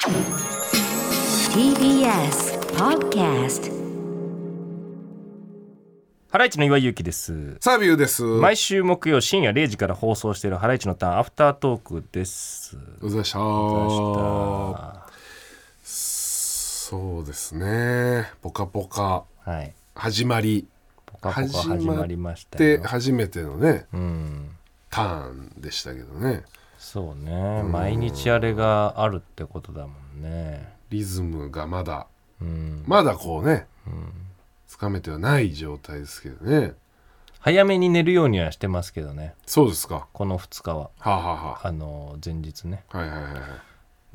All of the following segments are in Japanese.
TBS Podcast ハライチの岩井ゆきです。サービューです。毎週木曜深夜0時から放送しているハライチのターンアフタートークです。うざいしゃーそうですね。ポカポカはい。始まり。ポカポカ始まりましたでよ。初めてのね、うん。ターンでしたけどね。そうね。毎日あれがあるってことだもんね。リズムがまだ、うん。まだこうね、つかめてはない状態ですけどね。早めに寝るようにはしてますけどね。そうですか。この2日は。はあ、はあはあの、前日ね。あ、はいはいはいはい。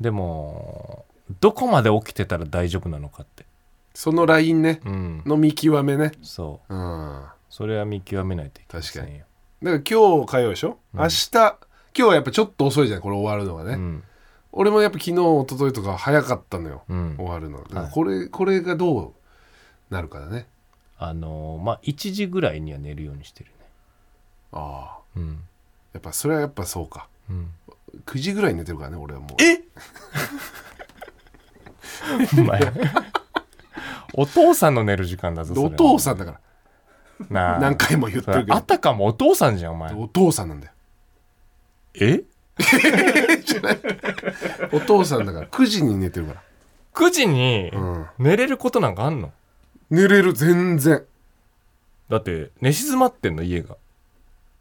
でも、どこまで起きてたら大丈夫なのかって。そのラインね、うん。の見極めね。そう。うん。それは見極めないといけませんよ。だから今日火曜でしょ、明日、今日はやっぱちょっと遅いじゃん、これ終わるのがね。うん。俺もやっぱ昨日一昨日とか早かったのよ、うん。終わるのだからこれ,、これがどうなるかだね。あのまあ1時ぐらいには寝るようにしてるね。ああ。うん。やっぱそれはやっぱそうか。うん。9時ぐらいに寝てるからね俺はもう。え？お前。お父さんの寝る時間だぞお父さんだから。なあ。何回も言ってるけど。あたかもお父さんじゃんお前。お父さんなんだよえ？お父さんだから9時に寝てるか9時にら、うん、寝れることなんかあんの？寝れる全然。だって寝静まってんの？家が。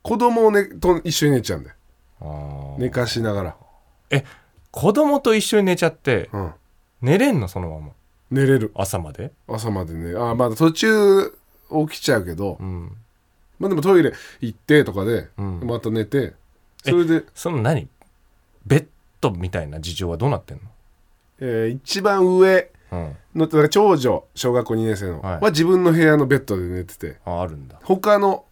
子供を、ね、と一緒に寝ちゃうんだよ。あー。寝かしながら、子供と一緒に寝ちゃってうん、寝れんの？そのまま。寝れる。朝まで？朝までね。ああまだ途中起きちゃうけど、うん。まあでもトイレ行ってとかで、うん。また寝てそれで。その何？ベッドみたいな事情はどうなってんの？えー一番上うん。のだから長女小学校2年生の、はい。は自分の部屋のベッドで寝てて。ああるんだ。他の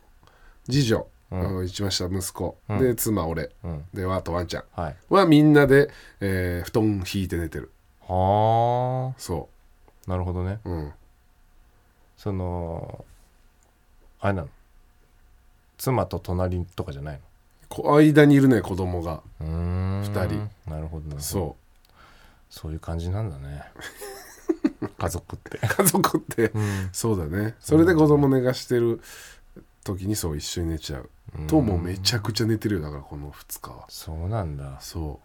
次女、うん。あの一番下息子、うん。で妻俺。うん。であとワンちゃん。はい。はみんなで、えー布団引いて寝てる。はそあなるほどね。ううん。そのあれなの？妻と隣とかじゃないこ間にいるね子供が。のうーん。二人。なるほどなるほど。そそういう感じなんだね。家族って。う家族って、うん。そうだね。それで子供寝かしてる時にそう一緒に寝ちゃう、ともうめちゃくちゃ寝てるよだからこの2日は。そうなんだ。そ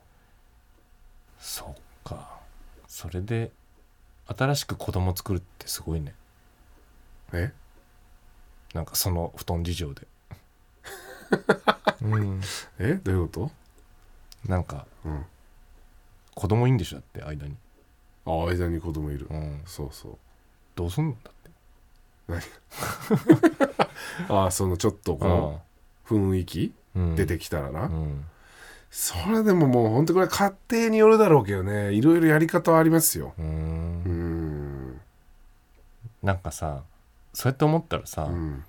そっか。それで新しく子供作るってすごいね。うえ？なんかその布団事情でうん。えどういうこなんかとうん。子供いいんでしょ？だって間に。あ間に子供いる、うん。そうそう。どうすんのだって。ああそのちょっとこの雰囲気？うん。出てきたらな、うん。それでももう本当これ家庭によるだろうけどね。いろいろやり方はありますよ。うーん。うん。なんかさそうやって思ったらさ、うん。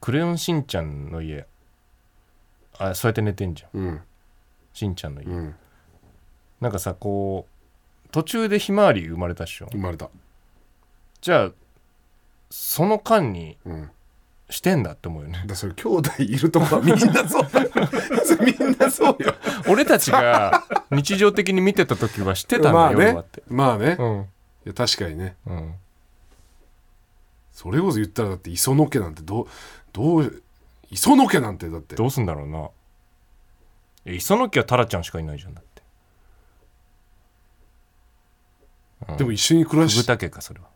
クレヨンしんちゃんの家あそうやって寝てんじゃん。うん。しんちゃんの家、うん。なんかさこう途中でひまわり生まれたっしょ。生まれた。じゃあその間にうん。してんだって思うよね。だそれ兄弟いるとこはみんなそう。みんなそうよ。俺たちが日常的に見てた時はしてたんだよ、まあね。って。まあね、いうん。や確かにね。うん。それこそ言ったらだって磯野家なんてどうどう磯野家なんてだって。どうすんだろうな。え磯野家はタラちゃんしかいないじゃんだって。でも一緒に暮らしフグタ家かそれは。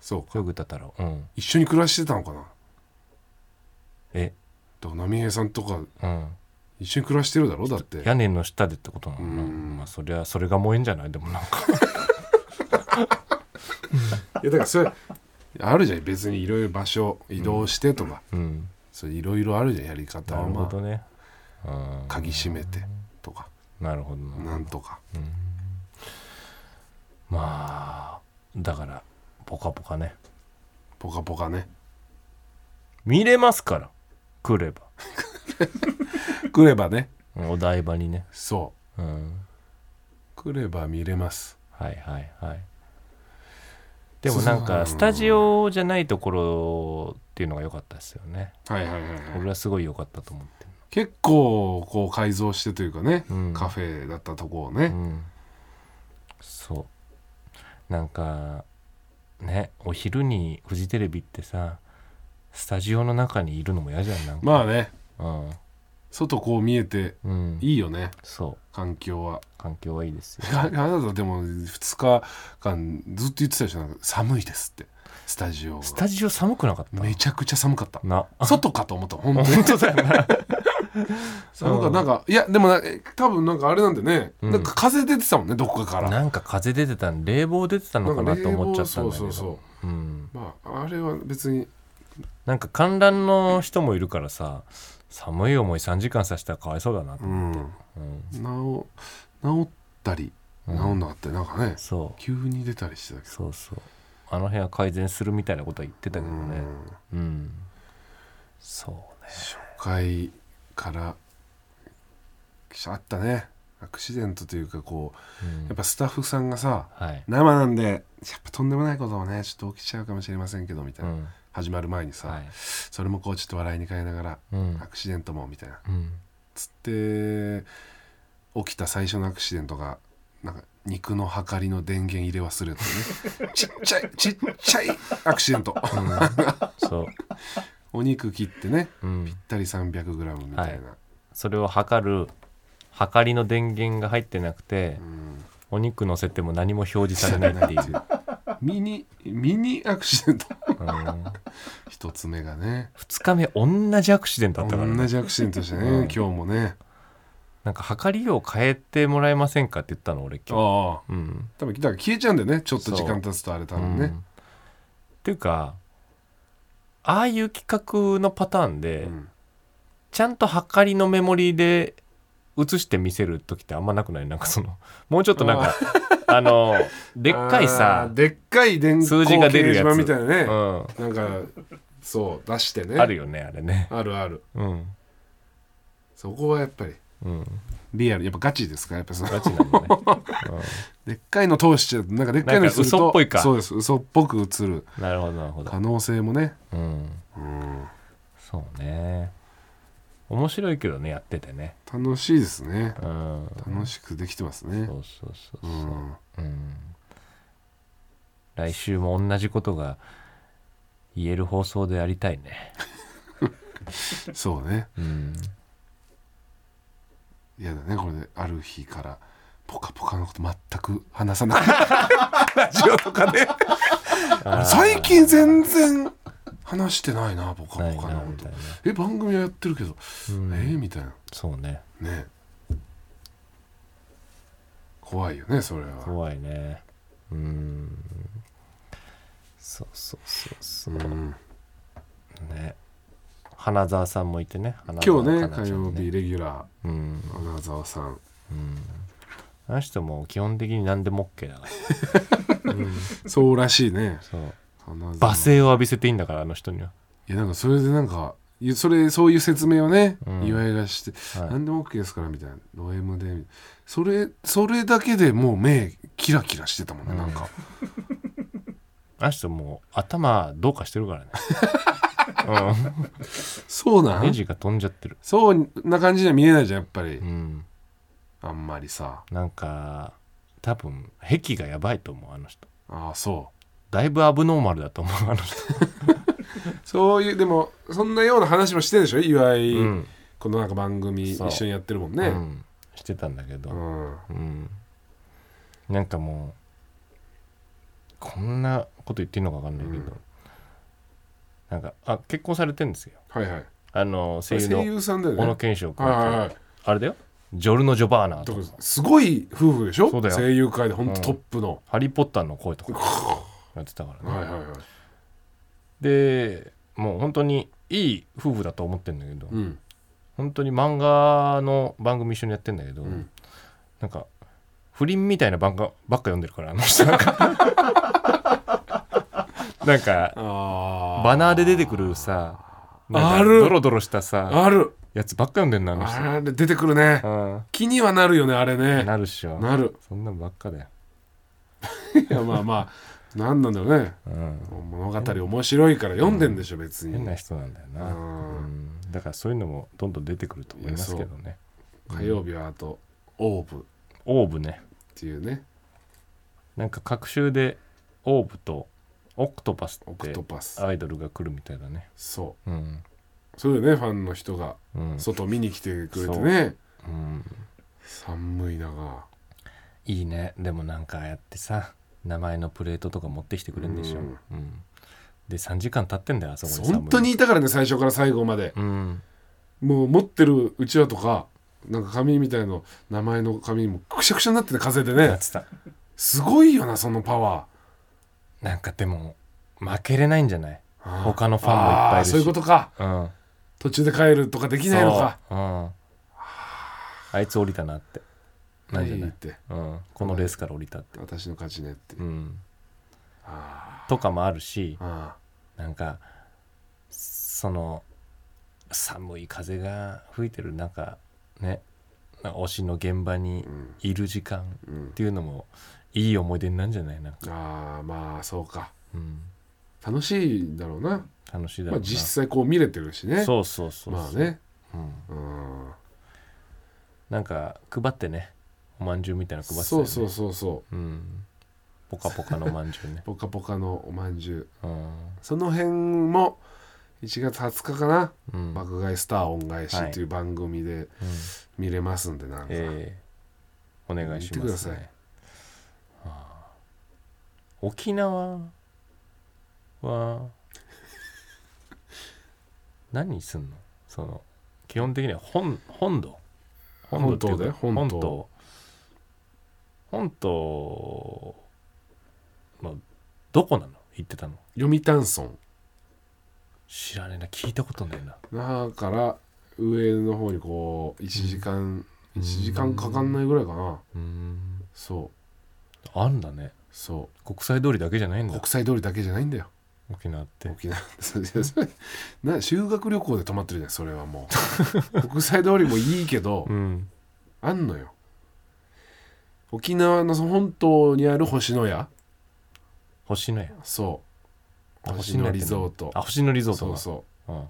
そうか。フグタ太郎。うん。一緒に暮らしてたのかな？え？だから波平さんとかうん。一緒に暮らしてるだろ？だって。屋根の下でってことなのかな。うん。まあそりゃそれが燃えんじゃない？でもなんか。いやだからそれあるじゃん。別にいろいろ場所移動してとか、うんそれいろいろあるじゃんやり方なは。まあるほどね。うん。鍵閉めてとか。なるほどな。なんとか。まあだからポカポカね。ポカポカね。見れますから。来れば。来ればね。お台場にね。そう。ん。う来れば見れます。はいはいはい。でもなんかスタジオじゃないところっていうのが良かったですよね。はいはいはい、はい、俺はすごい良かったと思って。結構こう改造してというかね、うん。カフェだったとこをね、るうん。そう。なんかねお昼にフジテレビってさスタジオの中にいるのも嫌じゃんなんか。まあね。あ外こう見えていいよね。そう。環境は。環境はいいですよ。ああなたでも2日間ずっと言ってたでしょなん。か寒いですって。スタジオがスタジオ寒くなかった？めちゃくちゃ寒かった。な。外かと思った。本当に。本当だよな 寒かった。なんかいやでもなえ多分なんかあれなんでね、うん。なんか風出てたもんねどこかから。なんか風出てたん冷房出てたのかなと思っちゃったんだけど。そうそうそう。うん、まああれは別に。なんか観覧の人もいるからさ寒い思い3時間させたらかわいそうだなとう思って、ん。うん。治治ったり治んなかったりなんかね、そう。急に出たりしてたけど。そうそう。あの辺は改善するみたいなことは言ってたけどね。うん。うん、そうね。初回からあったねアクシデントというかこう、うん。やっぱスタッフさんがさはい、生なんでやっぱとんでもないことをねちょっと起きちゃうかもしれませんけどみたいうな、ん。始まる前にさ、はい。それもこうちょっと笑いに変えながら、うん。アクシデントもみたいな。うん、つって起きた最初のアクシデントがなんか肉の量りの電源入れ忘れたね ちっちゃいちっちゃいアクシデント。そう、お肉切ってねうん。ぴっ、たり 300g みたいな、はい。それを測る測りの電源が入ってなくて、うんお肉乗せても何も表示されないっていう、ミニミニアクシデント。うん、一つ目がね。2日目同じアクシデントあったから、ね、同じアクシデントでしたね、うん。今日もね。なんか測りを変えてもらえませんかって言ったの俺今日。ああ。うん。多分だから消えちゃうんだよね。ちょっと時間経つとあれ多分ね、うん。っていうかああいう企画のパターンで、うん。ちゃんと測りのメモリで映して見せる時ってあんまなくない？なんかそのもうちょっとなんかあのでっかいあさー、でっかい電数字が出るやつ。みたいなね、うん、なんかそう出してね。あるよねあれね。あるある。うん。そこはやっぱりうん。リアル。やっぱガチですか？やっぱその。ガチなんだね、でっかいの通しちゃうとなんかでっかいのにすると嘘っぽいか。そうです嘘っぽく映る。うん、なるほどなるほど。可能性もね。うん。うん。そうね面白いけどねやっててね。楽しいですね。うん。楽しくできてますね。そうそうそうそう、うん。うん。来週も同じことが言える放送でやりたいね。そうね。うん。嫌だねこれである日からポカポカのこと全く話さなくなる。ラジオとかで最近全然話してないなポカないポカのこと。なみたいな。え番組はやってるけど、うん。えみたいな。そうね。ね。怖いよねそれは。怖いね。うん。そうそうそうそう。うん。ね。花澤さんもいてね。今日ね香菜ちゃん火曜日レギュラうん。ー花澤さん。あの人も基本的に何でも OK だから。そうらしいね。そう罵声を浴びせていいんだからあの人には。いやなんかそれでなんかいそれそういう説明をね、うん。岩井がして、はい。何でも OK ですからみたいなド M でそれそれだけでもう目キラキラしてたもんね、なんか。あの人もう頭どうかしてるからね。うんネそうなん？ジが飛んじゃってる。そうな感じには見えないじゃんやっぱり、うん。あんまりさ。なんか多分癖がやばいと思うあの人。ああそうだいぶアブノーマルだと思う。あの人そういうでもそんなような話もしてるでしょ？岩井、うん。このなんか番組一そう。緒にやってるもんね。うん、してたんだけど、うん。うん、なんかもうこんなこと言っていいのか分かんないけど、うん。なんかあ結婚されてんですよ。はいはい。あの声優声の優さんだよね。小野賢章君、はいはいはい。あれだよ。ジョルノ・ジョバーナとか。すごい夫婦でしょ？そうだよ。声優界で本当トップの、ハリー・ポッターの声とか やってたからね、はいはいはい。でもう本当にいい夫婦だと思ってんだけど、うん。本当に漫画の番組一緒にやってんだけど、ん。なんか不倫みたいな漫画ばっか読んでるからあの人。なんかなんかあバナーで出てくるさある。ドロドロしたさある。やつばっか読んでんのあの人。あれ出てくるね。うん。気にはなるよねあれね。なるっしょ。なる。そんなんばっかだよ、いやまあまあなんなんだろうね。うん、物語面白いから読んでんでしょ別に。変な人なんだよな、ううん。ん、だからそういうのもどんどん出てくると思いますけどね。火曜日はあとオーブ。っオーブね。ていうね。なんか各週でオーブとオクトパスオクってトパス。アイドルが来るみたいだね。そう。うん。それでねファンの人が。うん、外見に来てくれてね。う。ん、寒い中いいね。でもなんかやってさ名前のプレートとか持ってきてくれるんでしょ、ううん。んで3時間経ってんだよあそこに本当にいたからね最初から最後まで。うんもう持ってるうちわとかなんか紙みたいの名前の紙もくしゃくしゃになってて風でね。やってた。すごいよなそのパワなんかでも負けれないんじゃない？ー。他のファンもいっぱいいるし。そういうことか。うん。途中で帰るとかできないのか。う。ん、あいつ降りたなってなんじゃないって。うん、このレースから降りたって、私の勝ちねって。うん、あとかもあるしなんかその寒い風が吹いてる中ね。推しの現場にいる時間っていうのもいい思い出になるんじゃない？なんか、あーまあそうか。うん、楽しいんだろうな。楽しいだろうな、まあ実際こう見れてるしね。そうそうそうそう。まあね。うん、うん。なんか配ってねおまんじゅうみたいなの配ってたよね。そうそうそうそう。うん。ポカポカのまんじゅうね、ポカポカのおまんじゅう。うん。その辺も1月20日かな。うん「爆買いスター恩返し」はいっていう番組でうん見れますんでなんか、えーお願いします、ね、見てください。はあ。沖縄は 何すんの？その基本的には本本土。本土っていうか本島だよ本島。本島本島のどこなの？行ってたの。読谷村。知らねえな。聞いたことないな。だから上の方にこう1時間、1時間かかんないぐらいかな。うーん。そう。あんだね。そ国際通りだけじゃないんうだ。国際通りだけじゃないんだよ。沖縄って。沖縄 な修学旅行で泊まってるじゃんそれはもう。国際通りもいいけど、うん。あんのよ沖縄の本島にある星のや。星野や。そう。あ星野リゾート。あ星野リゾートが。そうそう。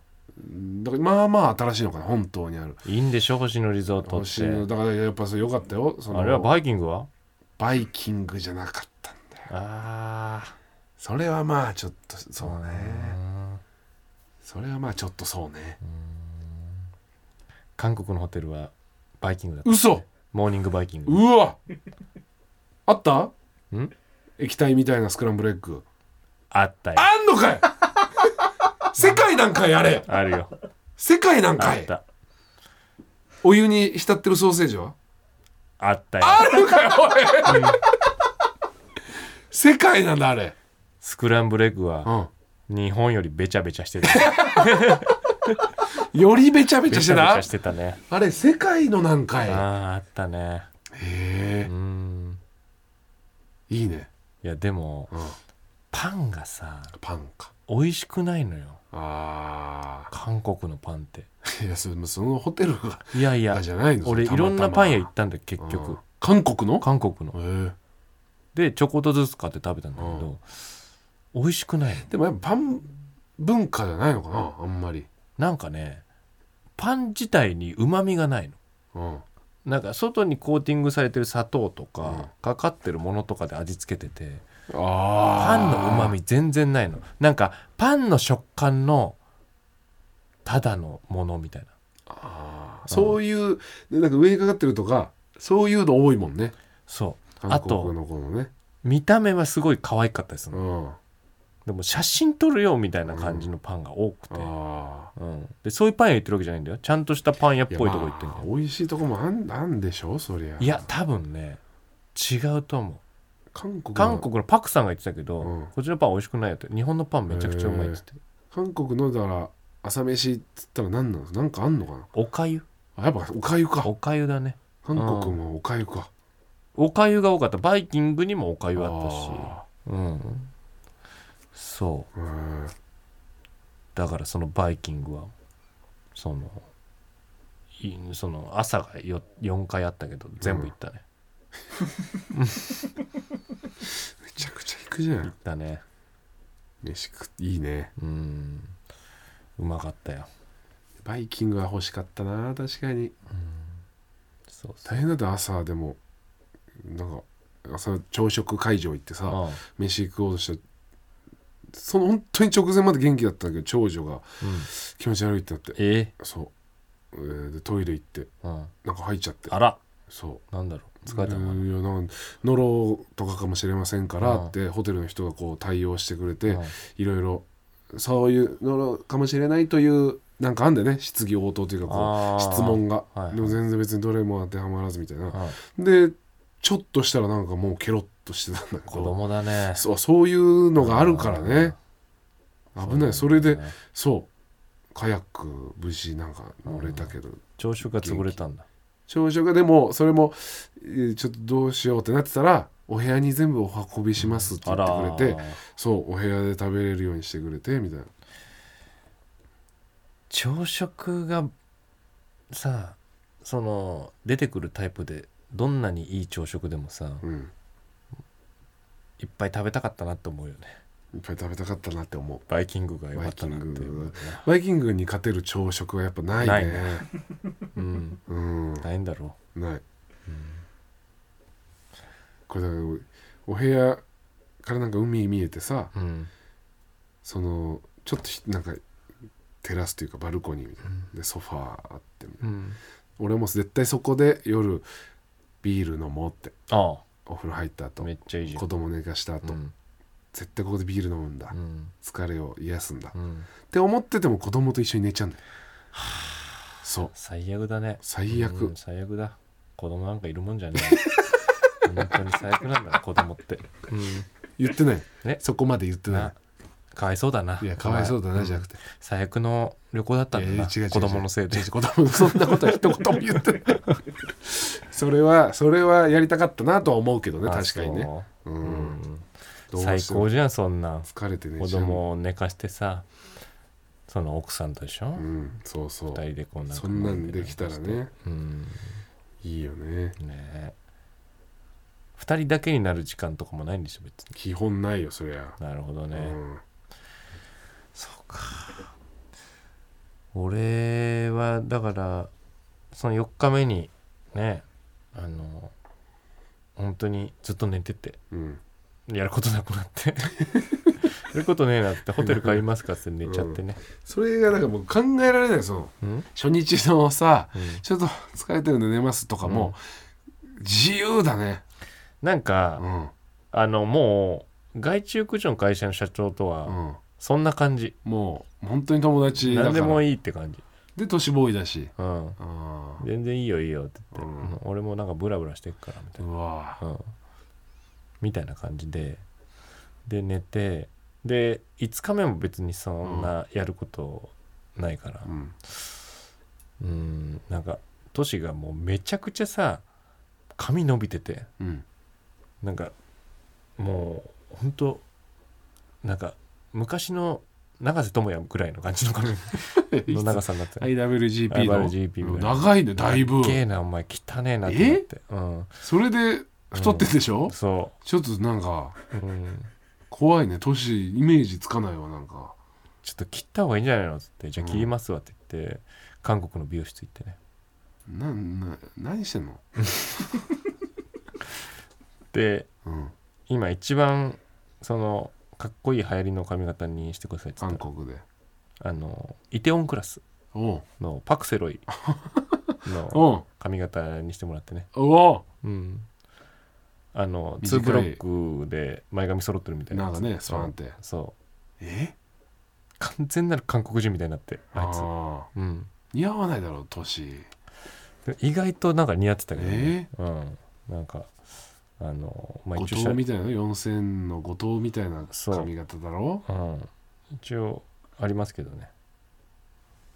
だからまあまあ新しいのかな本島にある。いいんでしょ星野リゾート星野っだからやっぱそれよかったよ。そてのあれはバイキングは？バイキングじゃなかったんだよ。あそれはまあちょっとそうあねそれはまあちょっとそうね。韓国のホテルはバイキングだった嘘モーニングバイキング。うわ。あった？ん？液体みたいなスクランブルエッグ。あったよ。あんのかい？世界なんかいあれ。あるよ。世界なんかい。あった。お湯に浸ってるソーセージは？あったよ。あるかよおい。世界なんだあれ。スクランブルエッグうはん。日本よりべちゃべちゃしてた よりべちゃべちべゃしてた？してたね。あれ世界のなんかあああったね。えうん。いいね。いやでもうん。パンがさパンか。美味しくないのよ。あ韓国のパンって。あいやそそのホテルがいやいやじゃないの？俺いろんなパン屋行ったんだよ結うん。局韓国の？韓国の。へえでちょこっとずつ買って食べたんだけど美味しくないの。でもやっぱパン文化じゃないのかな？あんまりなんかねパン自体にうまみがないの。うん。なんか外にコーティングされてる砂糖とか、かかってるものとかで味付けててあパンのうまみ全然ないの。なんかパンの食感のただのものみたいな。そういうでなんか上にかかってるとかそういうの多いもんね。そう。あと見た目はすごい可愛かったでするうの、んでも写真撮るよみたいな感じのパンが多くて、ああうん。でそういうパン屋行ってるわけじゃないんだよ。ちゃんとしたパン屋っぽいとこ行ってんだよ、美味しいとこもあんあんでしょ？そりゃ。いや多分ね違うと思う。韓国の。韓国のパクさんが言ってたけど、うん。こっちのパン美味しくないよって。日本のパンめちゃくちゃうまいっつって。韓国のだから朝飯っつったら何なの？なんかあんのかな？おかゆ。あやっぱおかゆか。おかゆだね。韓国もおかゆか。おかゆが多かった。バイキングにもおかゆあったし。あうんそう。ーうん。だからそのバイキングはそのいその朝がよ4回あったけど全部行ったね、めちゃくちゃ行くじゃん。行ったね。飯食っていいね。うん。うまかったよ。バイキングは欲しかったな確かに。そうそう。大変だって朝でも。なんか朝朝食会場行ってさあ飯食おうとしてその本当に直前まで元気だったんだけど長女が。うん。気持ち悪いってなって。えそう、えーでトイレ行って。うん。なんか入っちゃって。あら。そう。なんだろう。疲れたのかいやなんかノロとかかもしれませんからってホテルの人がこう対応してくれてないろいろそういうノロかもしれないというなんかあんだよね。質疑応答というかこあー。う質問が、はいでも全然別にどれも当てはまらずみたいな、うんでちょっとしたらなんかもうケロッとしてたんだけ子ど供だね。そうそういうのがあるからね。危ない。それでね。そう。カヤック無事なんか乗れたけど。朝食が潰れたんだ。朝食がでもそれもえーちょっとどうしようってなってたらお部屋に全部お運びしますって言ってくれてそうお部屋で食べれるようにしてくれてみたいな。朝食がさその出てくるタイプでどんなにいい朝食でもさうん。いっぱい食べたかったなって思うよね。いっぱい食べたかったなって思う。バイキングが良かったなってバイキングいうバイキングに勝てる朝食はやっぱないね。ないね。うん。うん。大変だろない、これだからお部屋からなんか海見えてさううん。そのちょっとひなんかテラスというかバルコニーみたいな、でソファーあってみたいな。うん。俺も絶対そこで夜ビール飲もうって。あお風呂入ったあ後。めっちゃいいじゃん。子供寝かした後、うん。絶対ここでビール飲むんだ、うん。疲れを癒すんだ、っうん。て思ってても子供と一緒に寝ちゃうんだよ。そう。最悪だね。最悪。うん最悪だ。子供なんかいるもんじゃねえ。本当に最悪なんだな子供って。うん。言ってない、ね。そこまで言ってななかわいそうだな。いいやかわいそうだな、じゃなくて。最悪の旅行だったんだな。いやいや違う違う違う。子供のせいで。違う違う子供のそんなことは一言も言ってないそれはそれはやりたかったなとは思うけどねあ確かにね。そう。うん、最高じゃんそんなん。疲れてね子供を寝かしてさその奥さんと一緒、うんそうそう。二人でこんかそんなんできたらね。うん。いいよね。ね。え二人だけになる時間とかもないんでしょ別に。基本ないよそりゃ、なるほどね、うん。そうか。俺はだからその4日目にねあの本当にずっと寝ててうん。やることなくなってやることねえなってホテル帰りますかって寝ちゃってね、それがなんかもう考えられないそのうん？初日のさ、うん。ちょっと疲れてるんで寝ますとかも、自由だね。なんか、うん。あのもう外注駆除の会社の社長とはうん。そんな感じ、もう本当に友達何でもいいって感じ、で年ボーイだし。うん、全然いいよいいよって言って、うん。うん俺もなんかブラブラしてっからみたいな。うわ。うん、みたいな感じで。で寝て。で5日目も別にそんなやることないから。うん。うん。なんかトシがもうめちゃくちゃさ髪伸びてて。うん。なんかもうほんとなんか昔の永瀬智也ぐらいの感じの髪。の長さになってる。IWGP の。IWGP 長いねだいぶ。すげえなお前汚ねえなって思って。うん。それで太ってんでしょ、そちょっとなんかう、うん、怖いね。年イメージつかないわなんか。ちょっと切った方がいいんじゃないの？っつって。じゃあ切りますわって言って、韓国の美容室行ってね。なな何してんの？でうん。今一番そのかっこいい流行りの髪型にしてくださいって言った。ら韓国で。あのイテウォンクラスおう。のパクセロイの おう。髪型にしてもらってね。おう。うん。あの短い2ブロックで前髪揃ってるみたいな。なんかねそパンって。そう。え？完全なる韓国人みたいになってあいつ。あー。うん。似合わないだろう年。で意外となんか似合ってたけど、え？ねうん。なんかあのまあ後藤みたいな4000の後藤みたいな髪型だろ？うん、一応ありますけどね。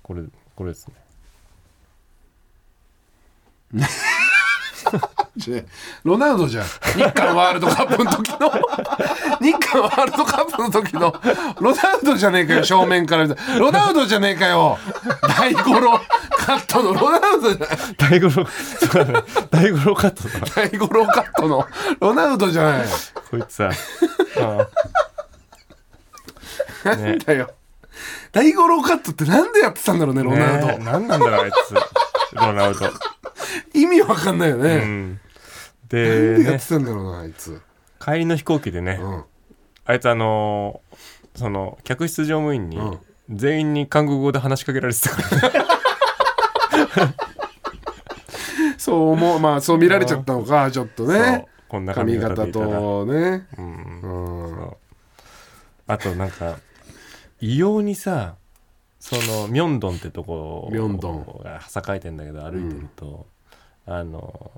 これこれですね ロナウドじゃん。日韓ワールドカップの時の。日韓ワールドカップの時の。ロナウドじゃねえかよ正面からロナウドじゃねえかよ。大五郎。カットの。ロナウドじゃない。大五郎。大五郎カットだ。大五郎カットの。ロナウドじゃない。こいつさ。うんねだよ。大五郎カットってなんでやってたんだろうねロナウド、ね何なんだろうあいつ。ロナウド。意味わかんないよね、うんでね。やってたんだろうなあいつ。帰りの飛行機でね、うん。あいつあのーその客室乗務員に、うん。全員に韓国語で話しかけられてたから。ね そう思うまあそう見られちゃったのかちょっとね。こんな髪型とね。うん。うん。あとなんか異様にさそのミョンドンってとこミョンドン。が栄えてんだけど歩いてると、あの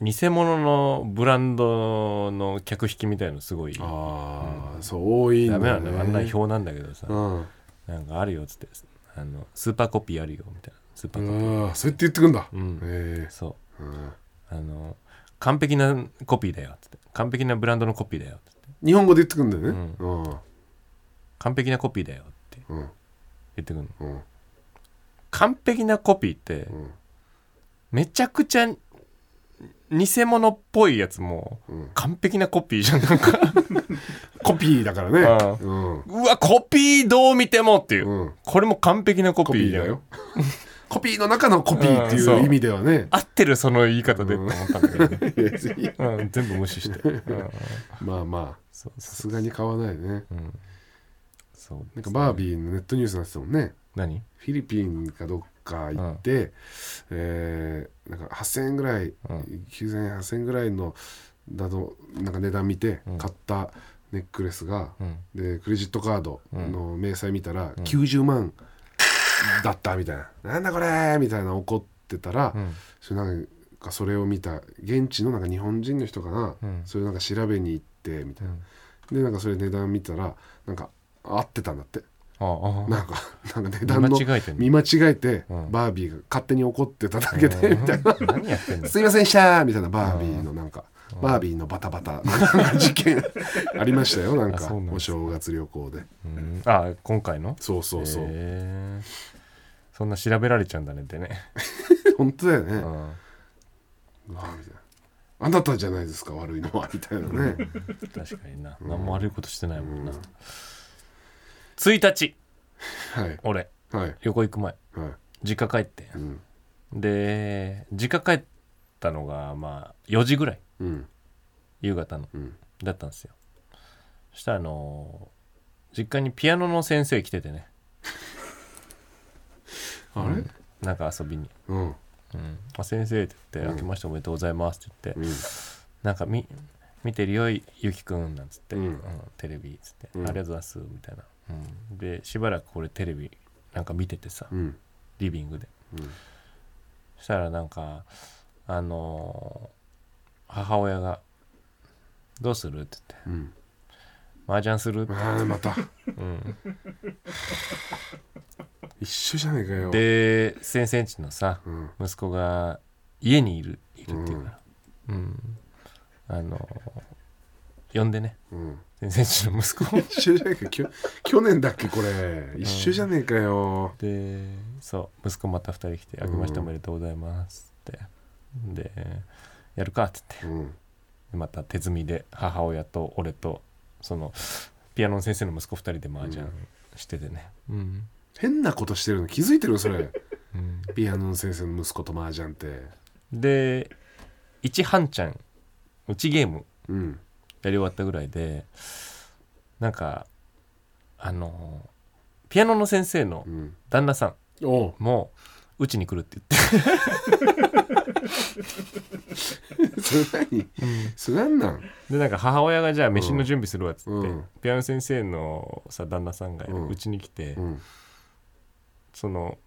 偽物のブランドの客引きみたいのすごいああ、そう多いんだダメなんだよ。あんな表なんだけどさ、うん。なんかあるよっつって。あのスーパーコピーあるよみたいな。スーパーコピー。ああそうやって言ってくんだ、うん。えそう。えうん。あの完璧なコピーだよっつって。完璧なブランドのコピーだよっつって。日本語で言ってくんだよね。うん。完璧なコピーだよってうん。言ってくるの。うん。完璧なコピーってん。めちゃくちゃ偽物っぽいやつもうん。完璧なコピーじゃんなんか。コピーだからね。うん。うわコピーどう見てもっていう、うん。これも完璧なココピーだよ。コピーの中のコピーっていう意味ではね。合ってるその言い方でって思ったんだけどね、うん、全部無視して、うん、まあまあ。さすがに買わないね。そう。なんかバービーのネットニュースになってたもんね。何？フィリピンかどっか行って、えーなんか8,000円ぐらい、9,000円8,000円ぐらいのだとなんか値段見て買ったネックレスが、でクレジットカードの明細見たら90万だったみたいな「なんだこれ!」みたいな怒ってたら、それなんかそれを見た現地のなんか日本人の人かな、それなんか調べに行ってみたいな、でなんかそれ値段見たらなんか合ってたんだって。ああ。なんか、なんか値段の見間違えてんの？見間違えて、ん。バービーが勝手に怒ってただけで、みたいな。すいませんでしたみたいなバービーのなんか、バービーのバタバタ、事件 ありましたよ、なんか、お正月旅行で。うん。あ今回の？そうそうそう。へー。そんな調べられちゃうんだねってね、本当だよね。うん、うわみたいな。あなたじゃないですか、悪いのは、みたいなね。確かにな。何も悪いことしてないもんな、1日はい。俺。はい。旅行行く前。はい。実家帰って。うん。で実家帰ったのがまあ4時ぐらい。うん。夕方の、ん。だったんですよ。そしたらあの実家にピアノの先生来ててね。あれ？なんか遊びに。うん。「うん、あ先生」って言って「明けましておめでとうございます」って言って、なんかみ見てるよゆきくんなんつって、うん。うん。テレビっつって、うん。ありがとうございますみたいな、うん、でしばらくこれテレビなんか見ててさ、うん。リビングで、うんそしたらなんかあのー母親が「どうする?」って言ってうん。「麻雀する?」って、ああ、また。うん、一緒じゃねえかよ。で先生んちのさ、うん。息子が家にいるいるっていうから、うんあのー呼んでねうん。先生の息子を一緒じゃねえ か。きょ去年だっけこれ。一緒じゃねえかよ、でそう息子また2人来て「あけましておめでとうございます」って。で「やるか」って言って。うん。でまた手積みで母親と俺とそのピアノの先生の息子2人で麻雀しててね、うん。変なことしてるの気づいてる？それ。うん。ピアノの先生の息子と麻雀って。で1半ちゃんうちゲームうんやり終わったぐらいでなんかあのピアノの先生のうん。旦那さんもうちに来るって言って。それ何、それなんなん？でなんか母親がじゃあ飯の準備するわっつって、うん。ピアノ先生のさ旦那さんがうん。うちに来て、うん。その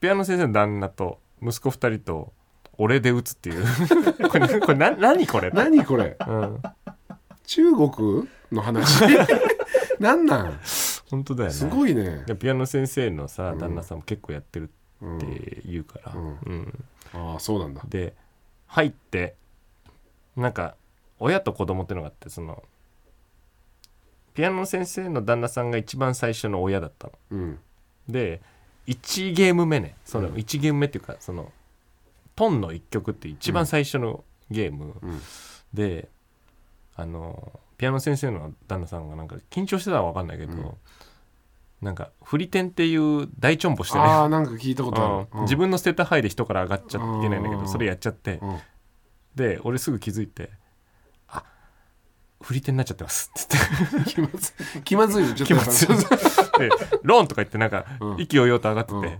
ピアノ先生の旦那と息子2人と俺で打つっていう。これこれな何これ、何これ？うん、中国の話？なんなん？本当だよね。すごいね。でピアノ先生のさうん。旦那さんも結構やってるうんって言うから、うん。うん。ああそうなんだ。で入ってなんか親と子供ってのがあってそのピアノの先生の旦那さんが一番最初の親だったの。うん。で1ゲーム目ね。その1ゲーム目っていうかそのトンの1曲って一番最初のゲーム、ん。であのピアノ先生の旦那さんがなんか緊張してたら分かんないけど、なんか振り点っていう大チョンボしてね。ああなんか聞いたことある、うん。自分のステーターハイで人から上がっちゃいけないんだけうん。どそれやっちゃって。うん。で俺すぐ気づいて「あ振り手になっちゃってます」っつって。気まずい。気まずいよちょっと。気まずい。で「ローン」とか言ってなんかうん。意気揚々と上がってて、うん。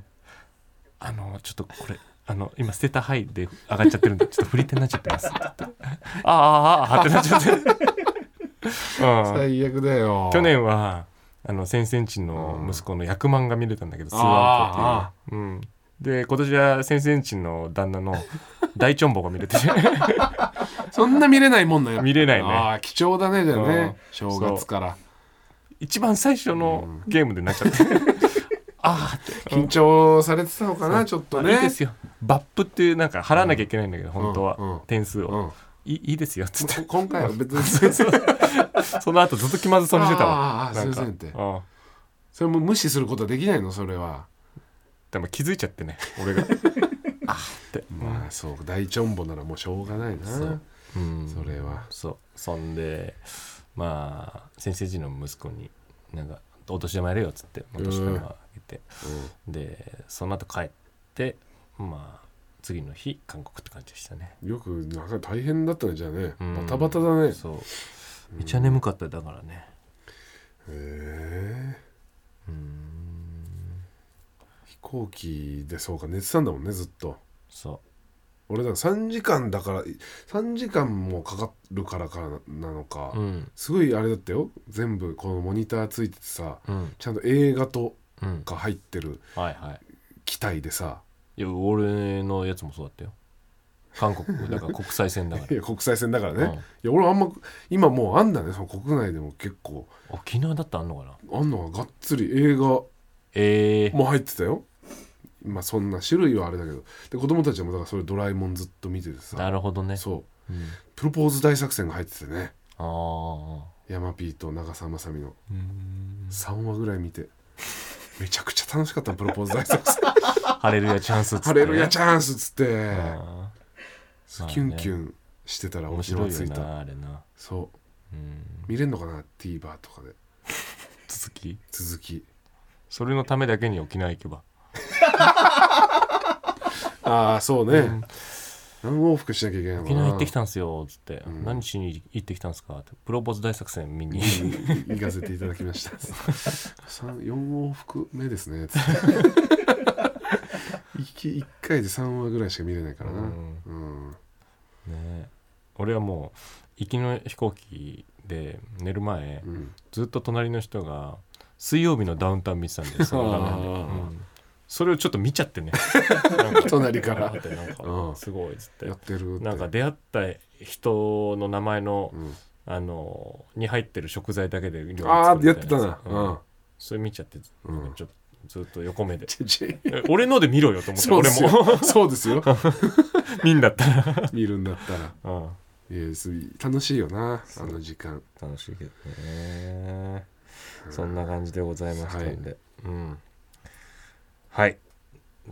あのちょっとこれあの今ステーターハイで上がっちゃってるんで ちょっと振り手になっちゃってます。って言って「ああああああ」ってなっちゃって、うん、最悪だよ。去年はあの先々地の息子の役満が見れたんだけど、スーアンあコっていう、うん、で今年は先々地の旦那の 大チョンボが見れてそんな見れないもんなよ見れないね。ああ貴重だねじゃあうん。ね正月から。一番最初のゲームでなっちゃって、ああ緊張されてたのかなちょっとね。いいですよ。バップっていうなんか払わなきゃいけないんだけど、本当は、点数を、うん。いいですよっつって。こ今回は別に。その後ずっと気まずそうにしてたわ。あーなんか。すいませんって。うん。それも無視することはできないの？それは。でも気づいちゃってね俺が。あーって、まあそう大チョンボならもうしょうがないな。そう。うん。それは。そう。そんでまあ先生児の息子になんかお年玉やれよっつってお年玉あげて、でその後帰ってまあ次の日韓国って感じでしたね。よくなんか大変だったねじゃあね。うん。バタバタだね。へそう。めちゃ眠かったよだからね。え。飛行機でそうか寝てたんだもんねずっと。そ俺だから3時間だから3時間もかかるからからなのか、ううん。すごいあれだったよ。全部このモニターついててさうん。ちゃんと映画とうんか入ってるはいはい。機体でさ。いや俺のやつもそうだったよ。韓国 だから国際線だかいや国際線だからね、うん。いや俺あんま今もうあんだね。その国内でも結構。ら沖縄だってあんのかな？あんのががっつり映画ええも入ってたよまあそんな種類はあれだけど。で子供たちもだからそれドラえもんずっと見ててさ。なるほどね。そう。うん、プロポーズ大作戦が入っててね。ああ山 P と長澤まさみの。うん。3話ぐらい見て。めちゃくちゃ楽しかったプロポーズ大作戦。ハレルヤチャンスっつって、ハレルヤチャンスっつって。あー。キュンキュンしてたら面白いよなた。あれな、そう。うん、見れんのかな？TVer とかで。続き？続き。それのためだけに沖縄行けば ああそうね、何往復しなきゃいけないの沖縄行ってきたんすよっつって、ん。何しに行ってきたんすか？って。プロポーズ大作戦見に。う ん行かせていただきました。三4往復目ですね。つって行き1回で3話ぐらいしか見れないからな、うん。ね。俺はもう行きの飛行機で寝る前、うん。ずっと隣の人が水曜日のダウンタウン見てたんでその画面で、あー。うんそれをちょっと見ちゃってね。隣から。なんかなんか。うん。すごいっつって。やってるなんか出会った人の名前の、うん。あのに入ってる食材だけで料理ああやってたな、うん。うんそれ見ちゃって、うん。ちょっとずっと横目で。俺ので見ろよと思って そうですよ。俺も。そうですよ。見んだったら、見るんだったら。うん、いやす楽しいよなあの時間。楽しいけどね。そんな感じでございましたんで、うんはい。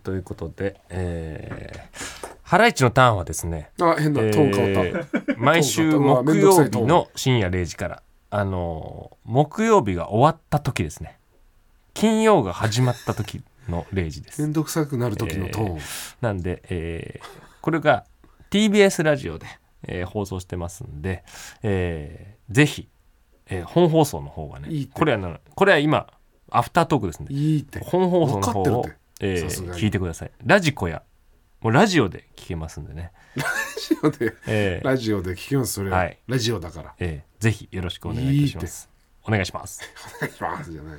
ということでえー、ハライチのターンはですねあ変なトーン変わっえー毎週トーン変わった。うわ木曜日の深夜0時からあのー木曜日が終わった時ですね。金曜が始まった時の0時です。ためんどくさくなる時のトーン、なんで、えーこれが TBS ラジオで、えー放送してますんで、えーぜひ、えー本放送の方がねこれはなこれは今アフタートークですね。いいって。本放送の方をえー聞いてください。ラジコやもうラジオで聞けますんでね、ラジオで えーラジオで聞きますそれは、はい。ラジオだから。えーぜひよろしくお願いいたします。お願いします。お願いしますじゃない